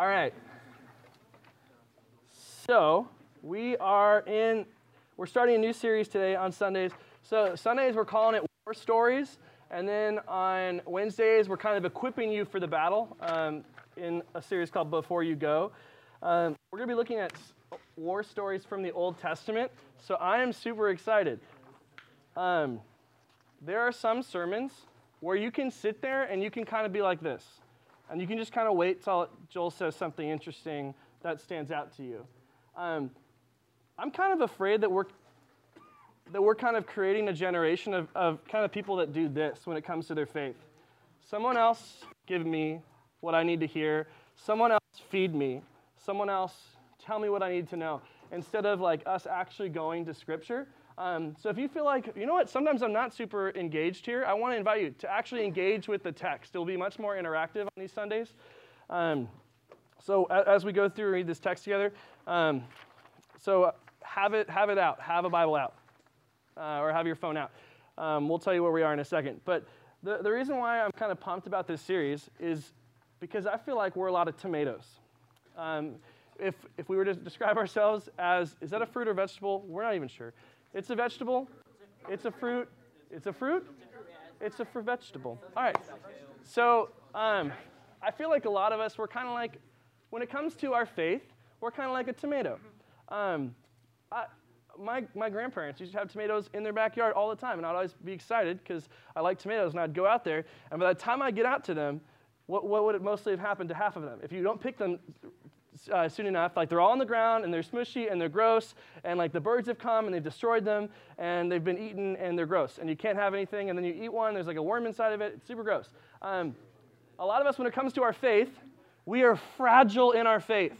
All right. So we are in, we're starting a new series today on Sundays. So Sundays we're calling it War Stories, and then on Wednesdays we're kind of equipping you for the battle um, in a series called Before You Go. Um, we're going to be looking at war stories from the Old Testament. So I am super excited. Um, there are some sermons where you can sit there and you can kind of be like this. And you can just kind of wait till Joel says something interesting that stands out to you. Um, I'm kind of afraid that we're that we're kind of creating a generation of, of kind of people that do this when it comes to their faith. Someone else give me what I need to hear. Someone else feed me. Someone else tell me what I need to know. Instead of like us actually going to Scripture um, so if you feel like, you know what, sometimes I'm not super engaged here, I want to invite you to actually engage with the text. It'll be much more interactive on these Sundays. Um, so as we go through and read this text together, um, so have it, have it out, have a Bible out, uh, or have your phone out. Um, we'll tell you where we are in a second. But the, the reason why I'm kind of pumped about this series is because I feel like we're a lot of tomatoes. Um, if, if we were to describe ourselves as, is that a fruit or vegetable? We're not even sure. It's a vegetable. It's a fruit. It's a fruit. It's a fruit vegetable. All right. So um, I feel like a lot of us, we're kind of like, when it comes to our faith, we're kind of like a tomato. Um, I, my, my grandparents used to have tomatoes in their backyard all the time, and I'd always be excited because I like tomatoes, and I'd go out there, and by the time I get out to them, what, what would it mostly have happened to half of them? If you don't pick them uh, soon enough. Like they're all on the ground and they're smushy and they're gross, and like the birds have come and they've destroyed them and they've been eaten and they're gross. And you can't have anything, and then you eat one, there's like a worm inside of it. It's super gross. Um, a lot of us, when it comes to our faith, we are fragile in our faith.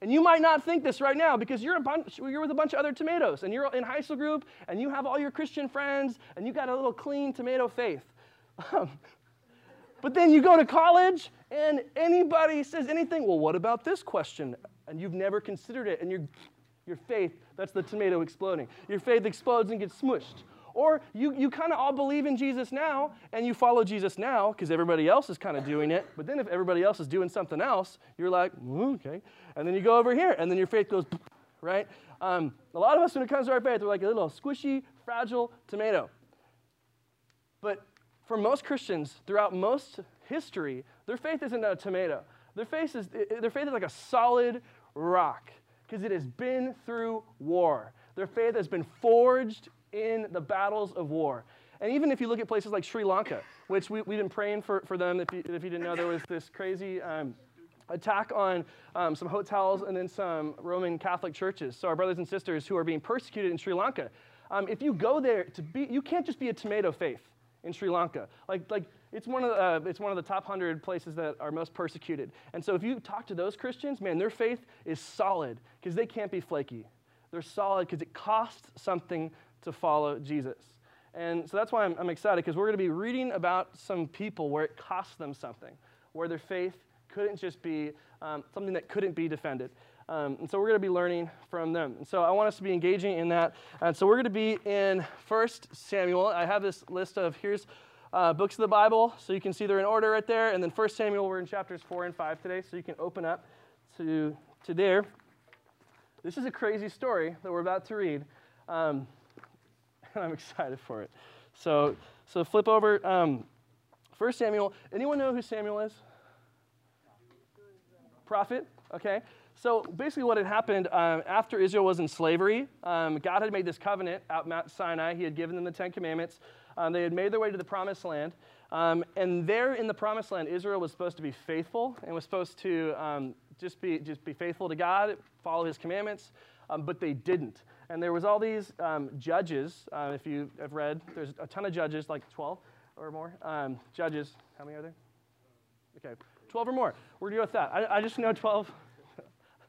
And you might not think this right now because you're, a bunch, you're with a bunch of other tomatoes and you're in high school group and you have all your Christian friends and you got a little clean tomato faith. Um, but then you go to college and anybody says anything, well, what about this question? And you've never considered it, and your, your faith, that's the tomato exploding. Your faith explodes and gets smushed. Or you, you kind of all believe in Jesus now, and you follow Jesus now because everybody else is kind of doing it. But then if everybody else is doing something else, you're like, okay. And then you go over here, and then your faith goes, right? Um, a lot of us, when it comes to our faith, we're like a little squishy, fragile tomato. But for most Christians throughout most history, their faith isn't a tomato. Their faith is, their faith is like a solid rock because it has been through war. Their faith has been forged in the battles of war. And even if you look at places like Sri Lanka, which we, have been praying for, for them, if you, if you didn't know, there was this crazy um, attack on um, some hotels and then some Roman Catholic churches. So, our brothers and sisters who are being persecuted in Sri Lanka, um, if you go there to be, you can't just be a tomato faith in Sri Lanka. Like, like it's, one of the, uh, it's one of the top 100 places that are most persecuted. And so if you talk to those Christians, man, their faith is solid because they can't be flaky. They're solid because it costs something to follow Jesus. And so that's why I'm, I'm excited because we're going to be reading about some people where it cost them something, where their faith couldn't just be um, something that couldn't be defended. Um, and so we're going to be learning from them. And so I want us to be engaging in that. And so we're going to be in 1 Samuel. I have this list of here's uh, books of the Bible, so you can see they're in order right there. And then 1 Samuel, we're in chapters 4 and 5 today, so you can open up to, to there. This is a crazy story that we're about to read, um, and I'm excited for it. So, so flip over. Um, 1 Samuel. Anyone know who Samuel is? Prophet. Okay. So basically, what had happened um, after Israel was in slavery, um, God had made this covenant out Mount Sinai. He had given them the Ten Commandments. Um, they had made their way to the Promised Land. Um, and there in the Promised Land, Israel was supposed to be faithful and was supposed to um, just, be, just be faithful to God, follow His commandments, um, but they didn't. And there was all these judges. Uh, if you have read, there's a ton of judges, like 12 or more. judges, how many are there? Okay, 12 or more. We're going to go with that. I, I just know 12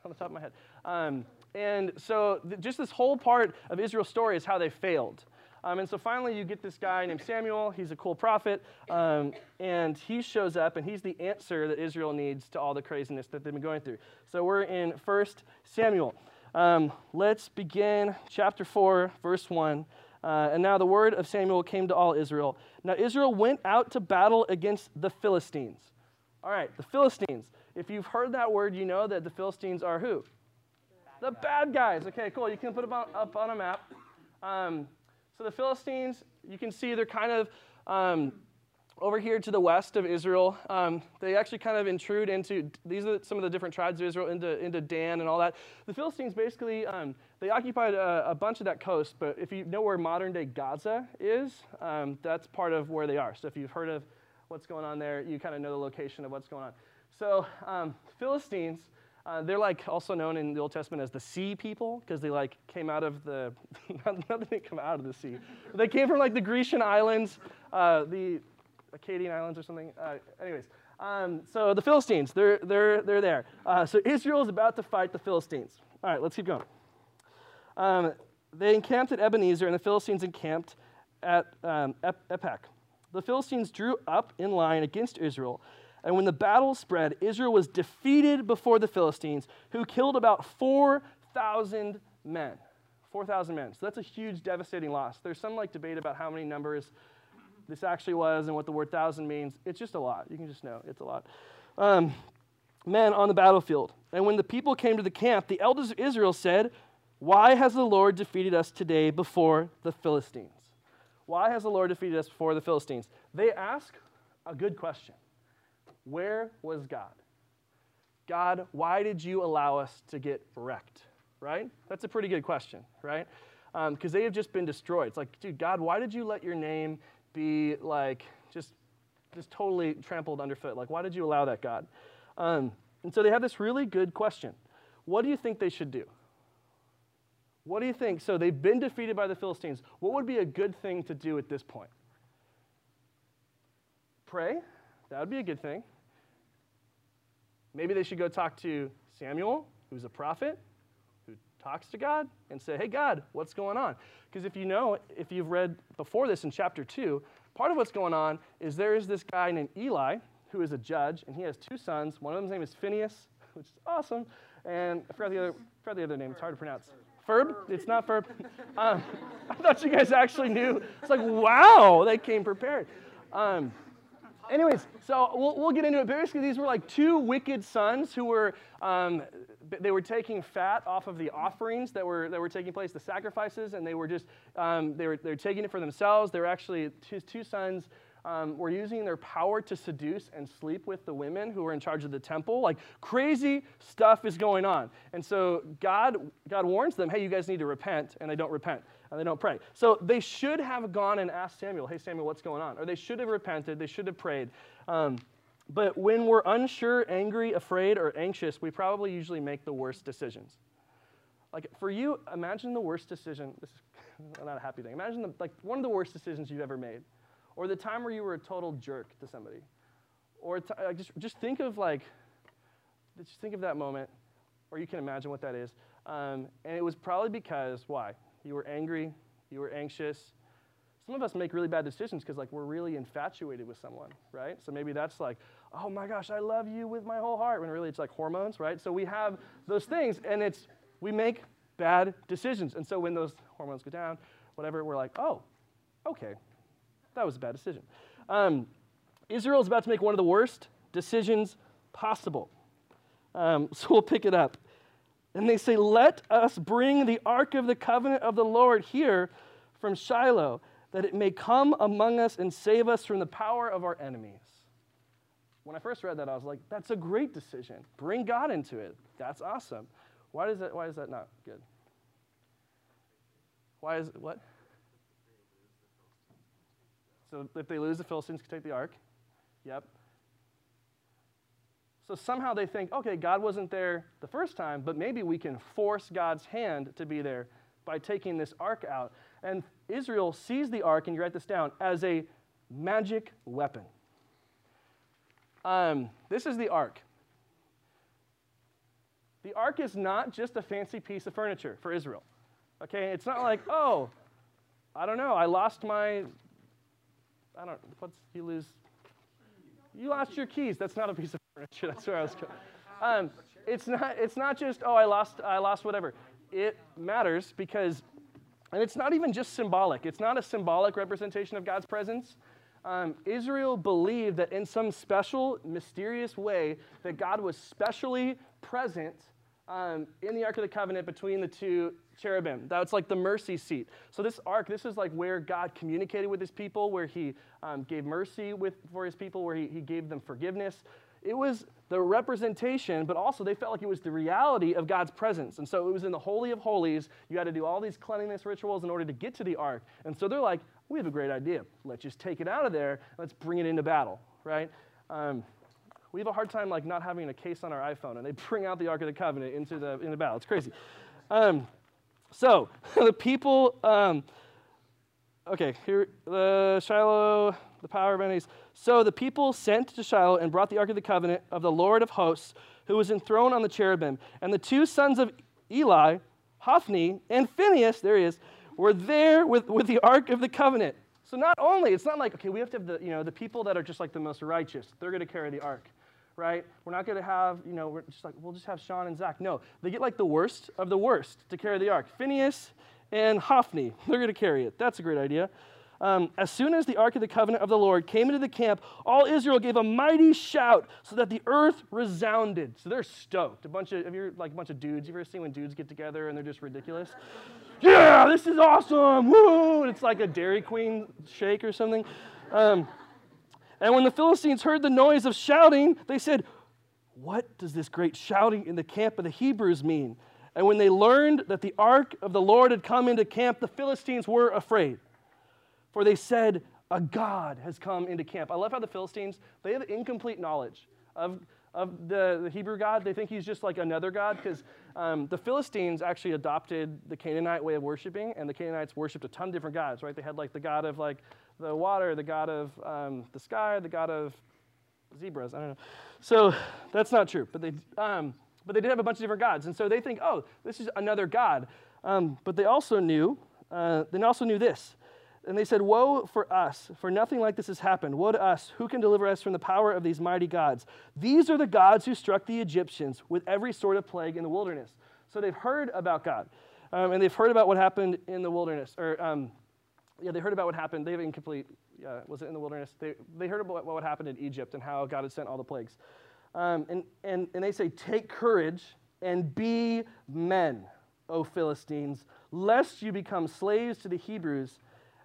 on the top of my head. Um, and so, th- just this whole part of Israel's story is how they failed. Um, and so finally, you get this guy named Samuel. He's a cool prophet. Um, and he shows up, and he's the answer that Israel needs to all the craziness that they've been going through. So we're in 1 Samuel. Um, let's begin chapter 4, verse 1. Uh, and now the word of Samuel came to all Israel. Now Israel went out to battle against the Philistines. All right, the Philistines. If you've heard that word, you know that the Philistines are who? The bad guys. Okay, cool. You can put them up on a map. Um, so the Philistines, you can see they're kind of um, over here to the west of Israel. Um, they actually kind of intrude into these are some of the different tribes of Israel into, into Dan and all that. The Philistines basically um, they occupied a, a, bunch of that coast, but if you know where modern day Gaza is, um, that's part of where they are. So if you've heard of what's going on there, you kind of know the location of what's going on. So um, Philistines. Uh, they're like also known in the Old Testament as the sea people because they like came out of the not, that they come out of the sea, they came from like the Grecian islands. Uh, the Acadian Islands or something. Uh, anyways, um, so the Philistines, they're, they're, they're there. Uh, so Israel is about to fight the Philistines. All right, let's keep going. Um, they encamped at Ebenezer, and the Philistines encamped at um. The Philistines drew up in line against Israel, and when the battle spread, Israel was defeated before the Philistines, who killed about 4,000 men. 4,000 men. So that's a huge, devastating loss. There's some like debate about how many numbers this actually was and what the word thousand means. It's just a lot. You can just know it's a lot. Um, men on the battlefield. And when the people came to the camp, the elders of Israel said, Why has the Lord defeated us today before the Philistines? Why has the Lord defeated us before the Philistines? They ask a good question Where was God? God, why did you allow us to get wrecked? Right? That's a pretty good question, right? Because um, they have just been destroyed. It's like, dude, God, why did you let your name be like just just totally trampled underfoot. Like, why did you allow that, God? Um, and so they have this really good question. What do you think they should do? What do you think? So they've been defeated by the Philistines. What would be a good thing to do at this point? Pray. That would be a good thing. Maybe they should go talk to Samuel, who's a prophet who talks to God and say, hey, God, what's going on? Because if you know, if you've read before this in chapter 2, part of what's going on is there is this guy named Eli who is a judge, and he has two sons. One of them's name is Phineas, which is awesome, and I forgot the other, I forgot the other name. It's hard to pronounce. Ferb? It's not Ferb. Um, I thought you guys actually knew. It's like, wow, they came prepared. Um, anyways, so we'll, we'll get into it. Basically, these were like two wicked sons who were um, they were taking fat off of the offerings that were, that were taking place, the sacrifices, and they were just, um, they, were, they were taking it for themselves. They were actually, his two sons um, were using their power to seduce and sleep with the women who were in charge of the temple. Like crazy stuff is going on. And so God, God warns them, hey, you guys need to repent, and they don't repent, and they don't pray. So they should have gone and asked Samuel, hey, Samuel, what's going on? Or they should have repented, they should have prayed. Um, but when we're unsure, angry, afraid, or anxious, we probably usually make the worst decisions. Like for you, imagine the worst decision. This is not a happy thing. Imagine the, like one of the worst decisions you've ever made, or the time where you were a total jerk to somebody, or t- like just just think of like, just think of that moment, or you can imagine what that is. Um, and it was probably because why? You were angry, you were anxious, some of us make really bad decisions because like we're really infatuated with someone, right? So maybe that's like, oh my gosh, I love you with my whole heart, when really it's like hormones, right? So we have those things and it's we make bad decisions. And so when those hormones go down, whatever, we're like, oh, okay, that was a bad decision. Um, Israel is about to make one of the worst decisions possible. Um, so we'll pick it up. And they say, Let us bring the ark of the covenant of the Lord here from Shiloh that it may come among us and save us from the power of our enemies. When I first read that, I was like, that's a great decision. Bring God into it. That's awesome. Why, does that, why is that not good? Why is it, what? So if they lose, the Philistines can take the ark. Yep. So somehow they think, okay, God wasn't there the first time, but maybe we can force God's hand to be there by taking this ark out. And Israel sees the ark, and you write this down, as a magic weapon. Um, this is the ark. The ark is not just a fancy piece of furniture for Israel. Okay, it's not like, oh, I don't know, I lost my, I don't, what's, you lose, you lost your keys. That's not a piece of furniture. That's where I was going. Um, it's not, it's not just, oh, I lost, I lost whatever. It matters because and it's not even just symbolic, it's not a symbolic representation of God's presence. um, Israel believed that in some special, mysterious way, that God was specially present um, in the Ark of the Covenant between the two cherubim. That's like the mercy seat. So this ark, this is like where God communicated with his people, where he um, gave mercy with, for his people, where he, he gave them forgiveness. It was the representation, but also they felt like it was the reality of God's presence. And so it was in the Holy of Holies. You had to do all these cleanliness rituals in order to get to the ark. And so they're like, we have a great idea. Let's just take it out of there. Let's bring it into battle, right? Um, we have a hard time like not having a case on our iPhone, and they bring out the Ark of the Covenant into the into battle. It's crazy. Um, so the people. Um, okay, here the Shiloh, the power of enemies. So the people sent to Shiloh and brought the Ark of the Covenant of the Lord of Hosts, who was enthroned on the cherubim, and the two sons of Eli, Hophni and Phinehas. There he is. Were there with, with the Ark of the Covenant. So not only, it's not like, okay, we have to have the, you know, the people that are just like the most righteous, they're going to carry the ark right? We're not going to have, you know, we're just like, we'll just have Sean and Zach. No, they get like the worst of the worst to carry the ark. Phineas and Hophni, they're going to carry it. That's a great idea. Um, as soon as the ark of the covenant of the Lord came into the camp, all Israel gave a mighty shout so that the earth resounded. So they're stoked. A bunch of, have you like a bunch of dudes? You ever seen when dudes get together and they're just ridiculous? yeah, this is awesome. Woo! It's like a Dairy Queen shake or something. Um, and when the Philistines heard the noise of shouting, they said, What does this great shouting in the camp of the Hebrews mean? And when they learned that the ark of the Lord had come into camp, the Philistines were afraid. For they said, A God has come into camp. I love how the Philistines, they have incomplete knowledge of, of the, the Hebrew God. They think he's just like another God because um, the Philistines actually adopted the Canaanite way of worshiping, and the Canaanites worshipped a ton of different gods, right? They had like the God of like the water, the God of um, the sky, the God of zebras. I don't know. So that's not true. But they, um, but they did have a bunch of different gods, and so they think, oh, this is another God. Um, but they also knew, uh, they also knew this. And they said, Woe for us, for nothing like this has happened. Woe to us, who can deliver us from the power of these mighty gods? These are the gods who struck the Egyptians with every sort of plague in the wilderness. So they've heard about God, um, and they've heard about what happened in the wilderness, or um, yeah, they heard about what happened. They have incomplete, uh, was it in the wilderness? They, they heard about what happened in Egypt and how God had sent all the plagues. Um, and, and, and they say, Take courage and be men, O Philistines, lest you become slaves to the Hebrews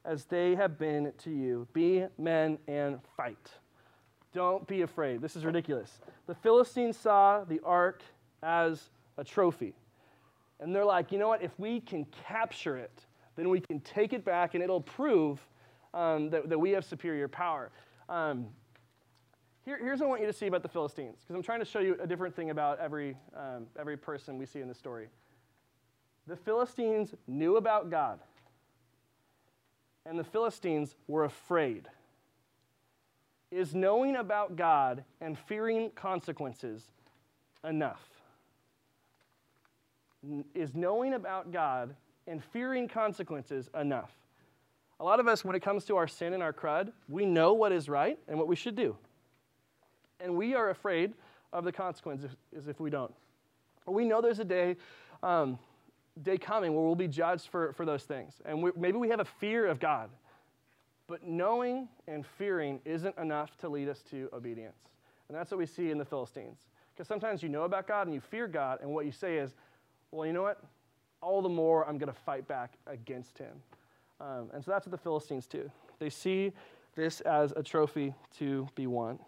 as they have been to you. Be men and fight. Don't be afraid. This is ridiculous. The Philistines saw the ark as a trophy. And they're like, you know what? If we can capture it, then we can take it back and it'll prove um, that, that we have superior power. Um, here, here's what I want you to see about the Philistines, because I'm trying to show you a different thing about every, um, every person we see in the story. The Philistines knew about God, and the Philistines were afraid. Is knowing about God and fearing consequences enough? Is knowing about God and fearing consequences enough. A lot of us, when it comes to our sin and our crud, we know what is right and what we should do. And we are afraid of the consequences if we don't. We know there's a day, um, day coming where we'll be judged for, for those things. And we, maybe we have a fear of God. But knowing and fearing isn't enough to lead us to obedience. And that's what we see in the Philistines. Because sometimes you know about God and you fear God, and what you say is, well, you know what? all the more I'm going to fight back against him. Um, and so that's what the Philistines do. They see this as a trophy to be won.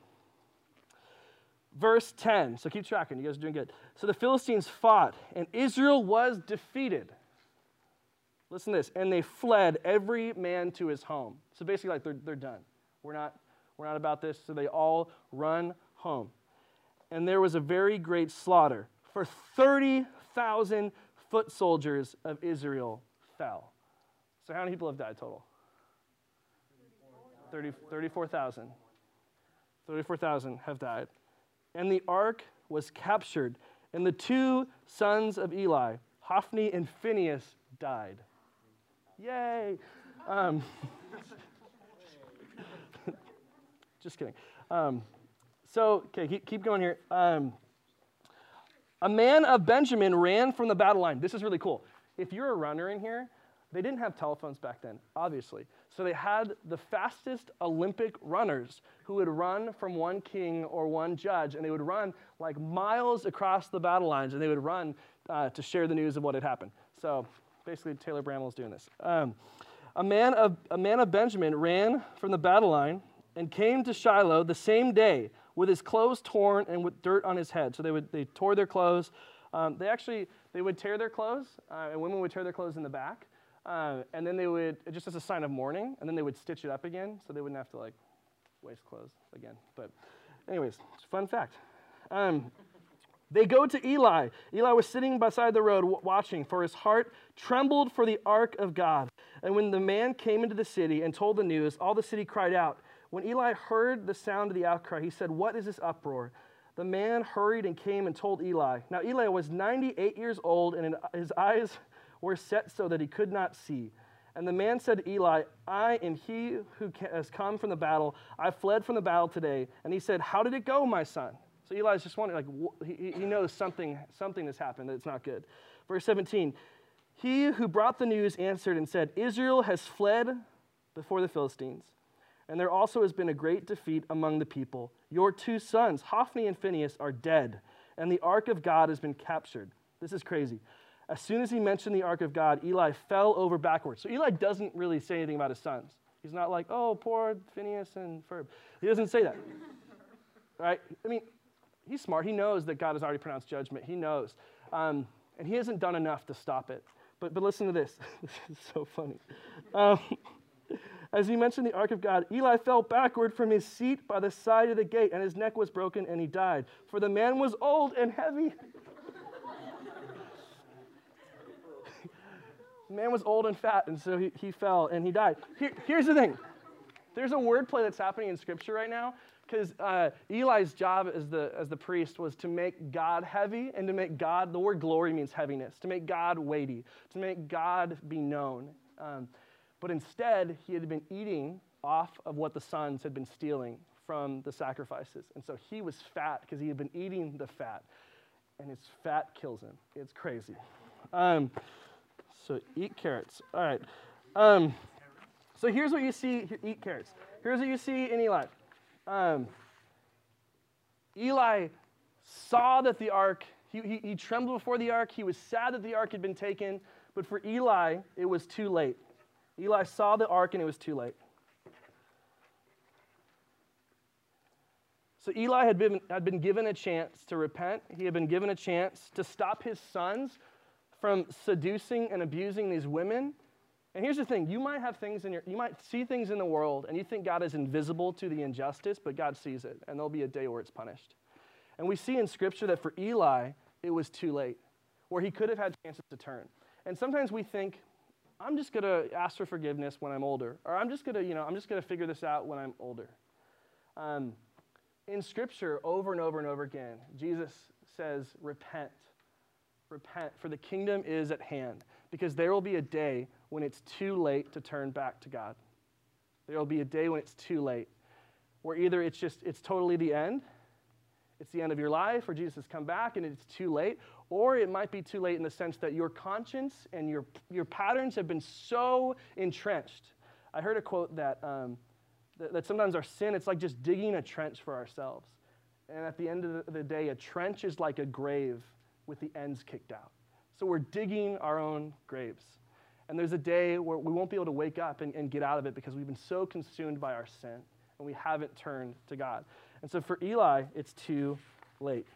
Verse 10. So keep tracking. You guys are doing good. So the Philistines fought, and Israel was defeated. Listen to this. And they fled every man to his home. So basically, like they're, they're done. We're not, we're not about this. So they all run home. And there was a very great slaughter. For 30,000 foot soldiers of Israel fell. So, how many people have died total? 30, 34,000. 34,000 have died. And the ark was captured, and the two sons of Eli, Hophni and Phinehas, died. Yay! Um, just kidding. Um, so, okay, keep, keep going here. Um, a man of Benjamin ran from the battle line. This is really cool. If you're a runner in here, they didn't have telephones back then, obviously. So they had the fastest Olympic runners who would run from one king or one judge, and they would run like miles across the battle lines, and they would run uh, to share the news of what had happened. So basically, Taylor Bramwell's doing this. Um, a, man of, a man of Benjamin ran from the battle line and came to Shiloh the same day with his clothes torn and with dirt on his head. So they, would, they tore their clothes. Um, they actually they would tear their clothes, uh, and women would tear their clothes in the back. Uh, and then they would, just as a sign of mourning, and then they would stitch it up again so they wouldn't have to like waste clothes again. But, anyways, fun fact. Um, they go to Eli. Eli was sitting beside the road watching, for his heart trembled for the ark of God. And when the man came into the city and told the news, all the city cried out. When Eli heard the sound of the outcry, he said, What is this uproar? The man hurried and came and told Eli. Now, Eli was 98 years old, and his eyes were set so that he could not see. And the man said to Eli, I am he who has come from the battle. I fled from the battle today. And he said, How did it go, my son? So Eli's just wondering, like, he, knows something, something has happened that's not good. Verse 17, he who brought the news answered and said, Israel has fled before the Philistines, and there also has been a great defeat among the people. Your two sons, Hophni and Phinehas, are dead, and the ark of God has been captured. This is crazy. As soon as he mentioned the ark of God, Eli fell over backwards. So Eli doesn't really say anything about his sons. He's not like, oh, poor Phineas and Ferb. He doesn't say that. right? I mean, he's smart. He knows that God has already pronounced judgment. He knows. Um, and he hasn't done enough to stop it. But, but listen to this. this is so funny. Um, as he mentioned the ark of God, Eli fell backward from his seat by the side of the gate, and his neck was broken, and he died. For the man was old and heavy. The man was old and fat, and so he, he fell and he died. Here, here's the thing there's a wordplay that's happening in Scripture right now because uh, Eli's job as the, as the priest was to make God heavy and to make God, the word glory means heaviness, to make God weighty, to make God be known. Um, but instead, he had been eating off of what the sons had been stealing from the sacrifices. And so he was fat because he had been eating the fat. And his fat kills him. It's crazy. Um, so eat carrots. All right. Um, so here's what you see eat carrots. Here's what you see in Eli. Um, Eli saw that the ark, he, he, he trembled before the ark. He was sad that the ark had been taken. But for Eli, it was too late. Eli saw the ark and it was too late. So Eli had been, had been given a chance to repent. He had been given a chance to stop his sons from seducing and abusing these women and here's the thing you might have things in your, you might see things in the world and you think God is invisible to the injustice, but God sees it, and there'll be a day where it's punished. And we see in Scripture that for Eli, it was too late, where he could have had chances to turn. And sometimes we think, I'm just going to ask for forgiveness when I'm older, or I'm just going to, you know, I'm just going to figure this out when I'm older. Um, in Scripture, over and over and over again, Jesus says, repent, repent, for the kingdom is at hand, because there will be a day when it's too late to turn back to God. There will be a day when it's too late, where either it's just, it's totally the end, it's the end of your life, or Jesus has come back and it's too late, or it might be too late in the sense that your conscience and your, your patterns have been so entrenched. I heard a quote that, um, that, that sometimes our sin, it's like just digging a trench for ourselves. And at the end of the day, a trench is like a grave with the ends kicked out. So we're digging our own graves. And there's a day where we won't be able to wake up and, and get out of it because we've been so consumed by our sin and we haven't turned to God. And so for Eli, it's too late.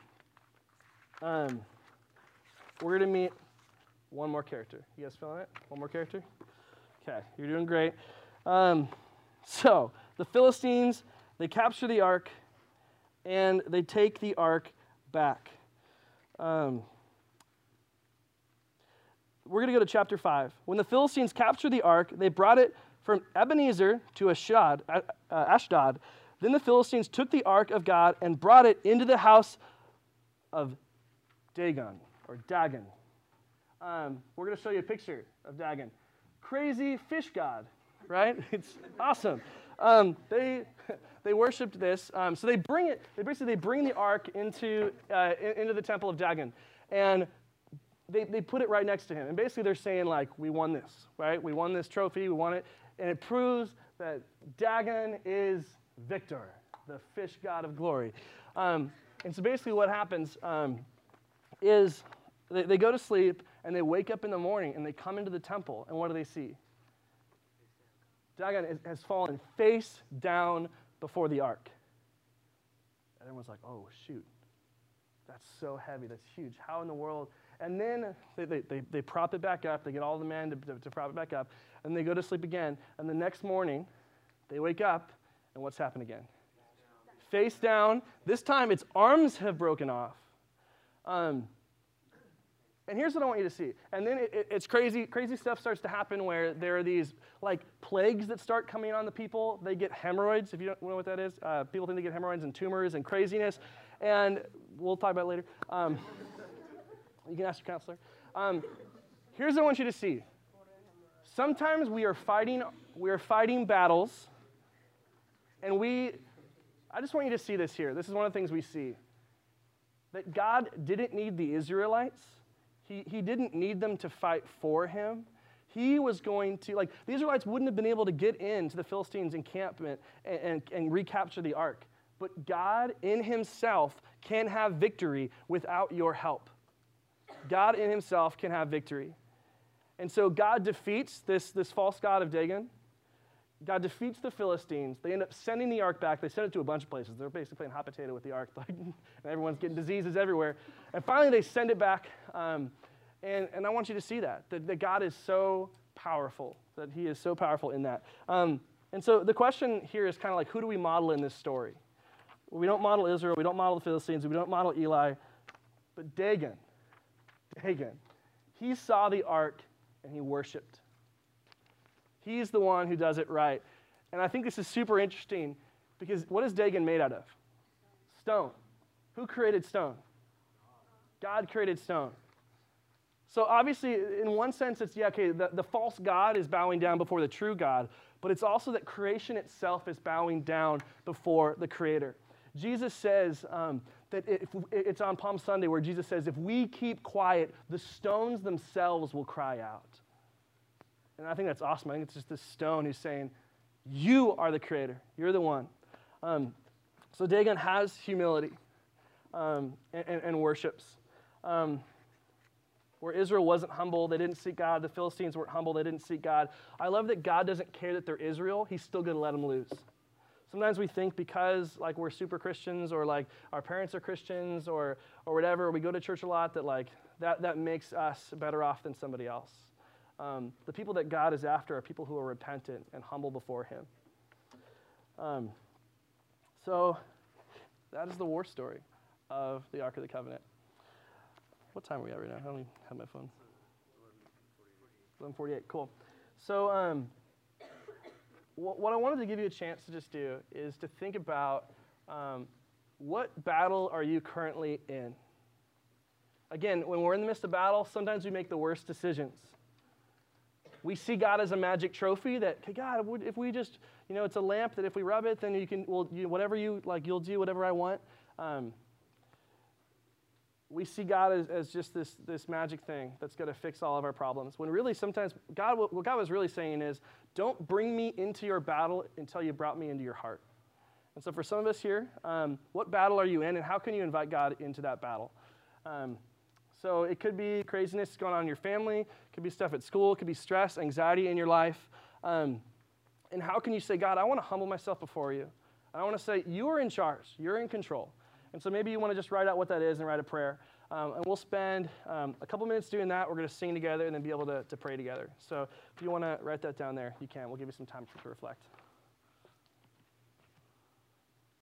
Um, we're going to meet one more character. You guys feeling it? One more character? Okay, you're doing great. Um, so the Philistines, they capture the ark and they take the ark back. Um, we're going to go to chapter 5. When the Philistines captured the ark, they brought it from Ebenezer to Ashdod, uh, Ashdod. Then the Philistines took the ark of God and brought it into the house of Dagon or Dagon. Um, we're going to show you a picture of Dagon. Crazy fish god, right? It's awesome. Um, they they worshipped this. Um, so they bring it. They basically they bring the ark into uh, into the temple of Dagon, and they, they put it right next to him. And basically, they're saying, like, we won this, right? We won this trophy, we won it. And it proves that Dagon is victor, the fish god of glory. Um, and so basically, what happens um, is they, they go to sleep and they wake up in the morning and they come into the temple. And what do they see? Dagon has fallen face down before the ark. And everyone's like, oh, shoot. That's so heavy. That's huge. How in the world? And then they, they, they, they prop it back up. They get all the men to, to, to prop it back up. And they go to sleep again. And the next morning, they wake up, and what's happened again? Face down. This time, its arms have broken off. Um, and here's what I want you to see. And then it, it, it's crazy, crazy stuff starts to happen where there are these like plagues that start coming on the people. They get hemorrhoids, if you don't know what that is. Uh, people think they get hemorrhoids and tumors and craziness. And we'll talk about later. Um, you can ask your counselor. Um, here's what I want you to see. Sometimes we are fighting, we are fighting battles, and we, I just want you to see this here. This is one of the things we see. That God didn't need the Israelites. He, he didn't need them to fight for him. He was going to, like, the Israelites wouldn't have been able to get into the Philistines' encampment and, and, and recapture the ark. But God in Himself can have victory without your help. God in Himself can have victory. And so God defeats this, this false god of Dagon. God defeats the Philistines. They end up sending the ark back. They send it to a bunch of places. They're basically playing hot potato with the ark, like, and everyone's getting diseases everywhere. And finally, they send it back. Um, and, and I want you to see that, that, that, God is so powerful, that He is so powerful in that. Um, and so the question here is kind of like, who do we model in this story? We don't model Israel. We don't model the Philistines. We don't model Eli. But Dagon, Dagon, he saw the ark and he worshiped. He's the one who does it right. And I think this is super interesting because what is Dagon made out of? Stone. Who created stone? God created stone. So obviously, in one sense, it's yeah, okay, the, the false God is bowing down before the true God, but it's also that creation itself is bowing down before the Creator. Jesus says um, that if, it's on Palm Sunday where Jesus says, if we keep quiet, the stones themselves will cry out. And I think that's awesome. I think it's just this stone who's saying, You are the creator, you're the one. Um, so Dagon has humility um, and, and, and, worships. Um, where Israel wasn't humble, they didn't seek God. The Philistines weren't humble, they didn't seek God. I love that God doesn't care that they're Israel, He's still going to let them lose. Sometimes we think because like we're super Christians or like our parents are Christians or or whatever, we go to church a lot that like that that makes us better off than somebody else. Um, the people that God is after are people who are repentant and humble before Him. Um, so that is the war story of the Ark of the Covenant. What time are we at right now? I don't even have my phone. 11:48. Cool. So. Um, what I wanted to give you a chance to just do is to think about um, what battle are you currently in? Again, when we're in the midst of battle, sometimes we make the worst decisions. We see God as a magic trophy that, God, if we just, you know, it's a lamp that if we rub it, then you can, well, you, whatever you, like, you'll do whatever I want. Um, we see God as, as just this, this magic thing that's going to fix all of our problems. When really, sometimes, God, what God was really saying is, don't bring me into your battle until you brought me into your heart. And so, for some of us here, um, what battle are you in, and how can you invite God into that battle? Um, so, it could be craziness going on in your family, it could be stuff at school, it could be stress, anxiety in your life. Um, and how can you say, God, I want to humble myself before you? I want to say, You are in charge, you're in control. And so maybe you want to just write out what that is and write a prayer. Um, and we'll spend um, a couple minutes doing that. We're going to sing together and then be able to, to pray together. So if you want to write that down there, you can. We'll give you some time to reflect.